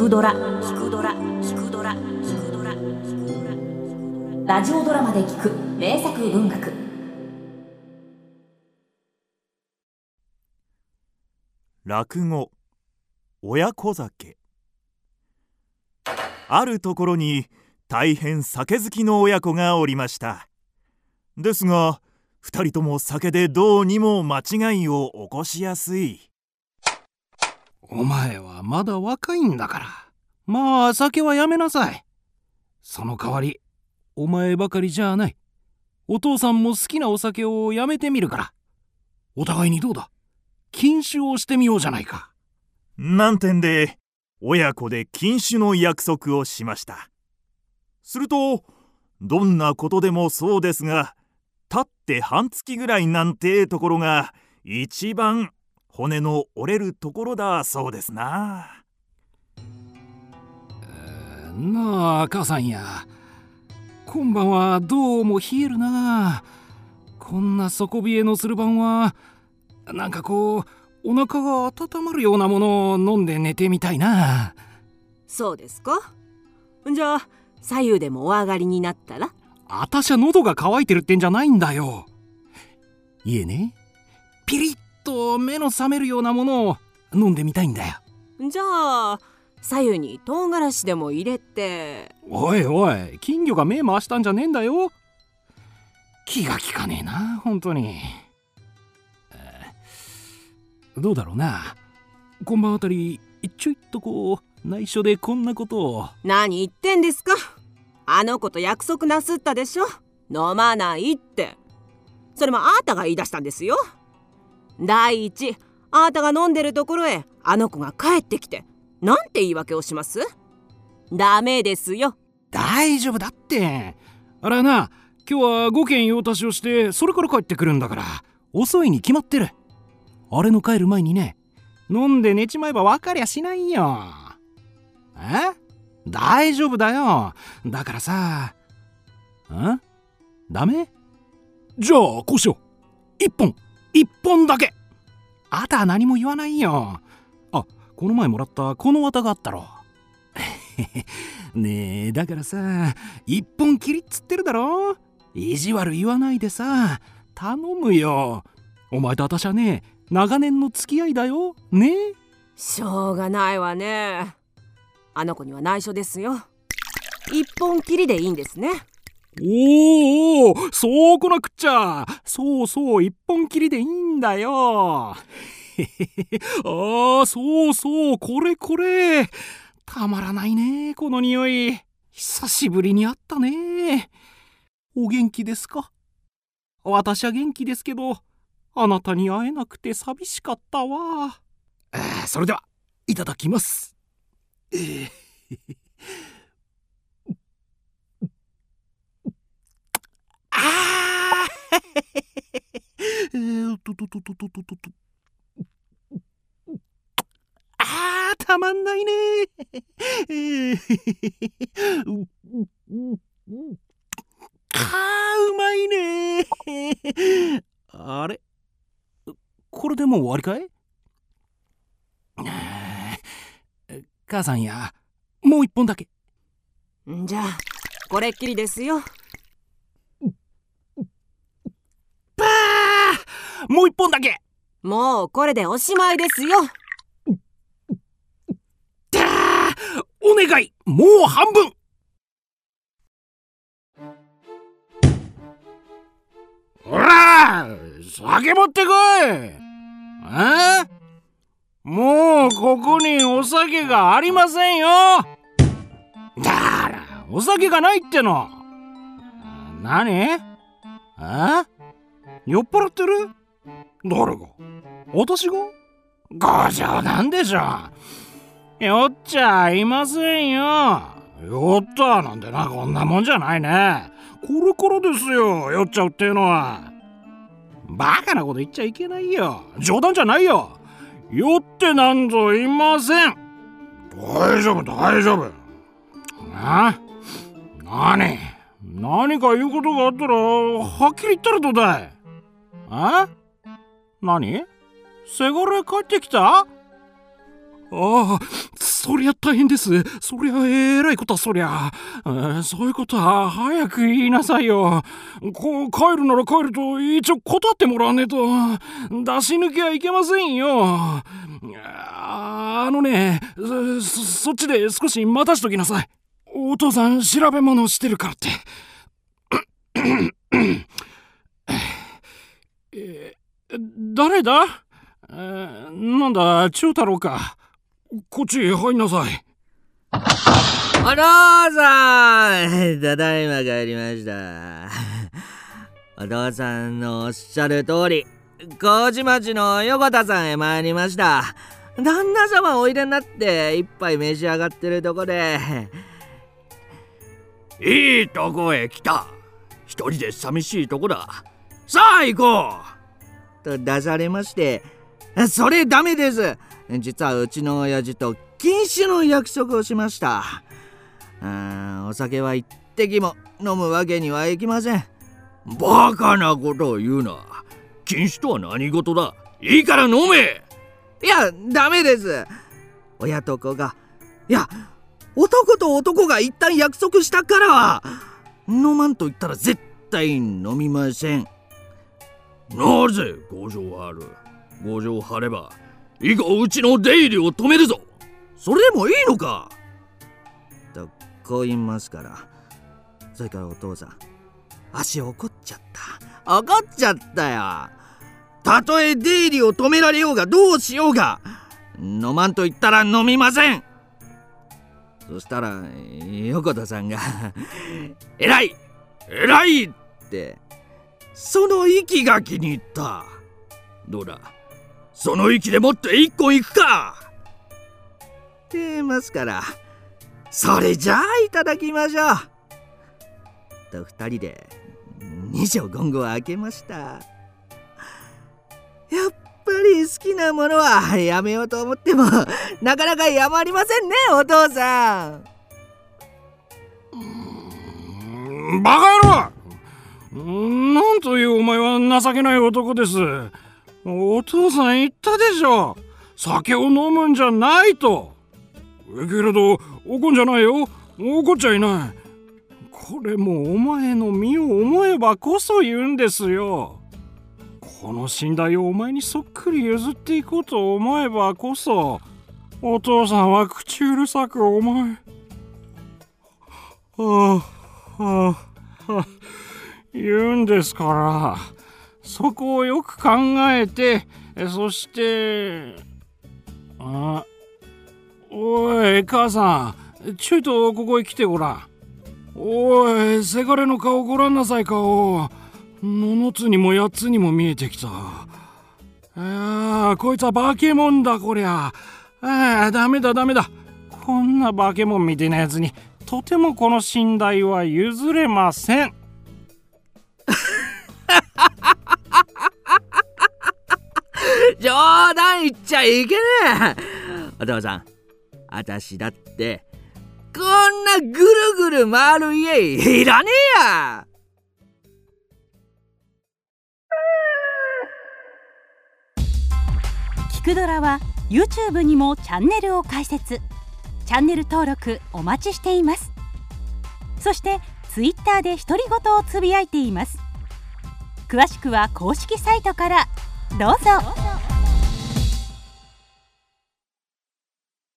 くドラ聞くドラ聞くドラ聞くドラ。ラジオドラマで聞く名作文学。落語親子酒。あるところに大変酒好きの親子がおりました。ですが二人とも酒でどうにも間違いを起こしやすい。お前はまだ若いんだから。まあ酒はやめなさい。その代わりお前ばかりじゃない。お父さんも好きなお酒をやめてみるから。お互いにどうだ？禁酒をしてみようじゃないか。難点で親子で禁酒の約束をしました。するとどんなことでもそうですが立って半月ぐらいなんてところが一番骨の折れるところだそうですな。なあ母さんや。今晩はどうも冷えるな。こんな底冷えのする晩はなんかこうお腹が温まるようなものを飲んで寝てみたいな。そうですか。じゃあ左右でもお上がりになったら？あたしゃ喉が渇いてるってんじゃないんだよ。いえね。ピリッと目の覚めるようなものを飲んでみたいんだよ。じゃあ左右に唐辛子でも入れて。おいおい金魚が目回したんじゃねえんだよ。気が利かねえな本当に、どうだろうな。今晩あたりちょいとこう内緒でこんなことを。何言ってんですか。あの子と約束なすったでしょ。飲まないって。それもあーたが言い出したんですよ第一あーたが飲んでるところへあの子が帰ってきてなんて言い訳をします？ダメですよ。大丈夫だって。あらな今日は5軒用足しをしてそれから帰ってくるんだから遅いに決まってる。あれの帰る前にね飲んで寝ちまえば分かりゃしないよ。え？大丈夫だよ。だからさんダメ？じゃあこうしよう。一本。一本だけ。あたは何も言わないよ。あこの前もらったこの綿があったろ。ねえだからさ一本きりっつってるだろ。意地悪言わないでさ頼むよ。お前と私はね長年の付き合いだよ。ね。しょうがないわね。あの子には内緒ですよ。一本きりでいいんですね。おおそうこなくっちゃ。そうそう一本きりでいいんだよ。ああそうそうこれこれ。たまらないねこの匂い。久しぶりに会ったね。お元気ですか？私は元気ですけどあなたに会えなくて寂しかったわ。それではいただきます。えーとととととととあーたまんないね。かあうまいねあれこれでもう終わりかい母さんやもう一本だけじゃあこれっきりですよもう一本だけ。もうこれでおしまいですよ。お願い。もう半分。ほら酒持ってこい。えもうここにお酒がありませんよ。だからお酒がないっての。何？え酔っ払ってる？誰が？私が？ご冗談でしょ。酔っちゃいませんよ。酔ったなんてなこんなもんじゃないね。これからですよ酔っちゃうっていうのは。バカなこと言っちゃいけないよ。冗談じゃないよ。酔ってなんぞいません。大丈夫大丈夫。な？何？何か言うことがあったらはっきり言ったらどうだい？あ？何？せがれ帰ってきた？ああそりゃ大変です。そりゃえらいことそりゃ。そういうことは早く言いなさいよ。こう帰るなら帰ると一応断ってもらわねえと出し抜きはいけませんよ。あのねそ、そっちで少し待たしときなさい。お父さん調べ物してるからって。え誰だ、えー、なんだ、長太郎か。こっち入んなさい。お父さんただいま帰りました。お父さんのおっしゃる通り、麹町の横田さんへ参りました。旦那様おいでになって一杯召し上がってるとこで。いいとこへ来た。一人で寂しいとこだ。さあ行こうと出されまして、それダメです。実はうちの親父と禁酒の約束をしました。お酒は一滴も飲むわけにはいきません。バカなことを言うな。禁酒とは何事だ。いいから飲め。いやダメです。親と子がいや男と男が一旦約束したからは飲まんと言ったら絶対飲みません。なぜ強情を張る？強情を張れば以後うちの出入りを止めるぞ。それでもいいのか？とこう言いますからそれからお父さん足怒っちゃった。怒っちゃったよ。たとえ出入りを止められようがどうしようが飲まんと言ったら飲みません。そしたら横田さんが「偉 い偉い!」ってその息が気に入った。どうだ？その息でもって一個いくか。ってますから。それじゃあいただきましょう。と二人で二条言語を開けました。やっぱり好きなものはやめようと思ってもなかなかやまりませんねお父さん。バカ野郎！情けない男です。お父さん言ったでしょ。酒を飲むんじゃないと。けれど怒んじゃないよ。怒っちゃいない。これもお前の身を思えばこそ言うんですよ。この寝台をお前にそっくり譲っていこうと思えばこそお父さんは口うるさくお前。はあああ言うんですから。そこをよく考えてそしてあおい母さんちょいとここへ来てごらん。おいせがれの顔ごらんなさい顔。7つにも8つにも見えてきた。あこいつは化け物だこりゃ。あダメだダメだ。こんな化け物みたいなやつにとてもこの寝台は譲れません。冗談言っちゃいけねえ。お父さんあたしだってこんなぐるぐる回る家いらねえや。キクドラは YouTube にもチャンネルを開設。チャンネル登録お待ちしています。そして Twitter で独り言をつぶやいています。詳しくは公式サイトから。どうぞ。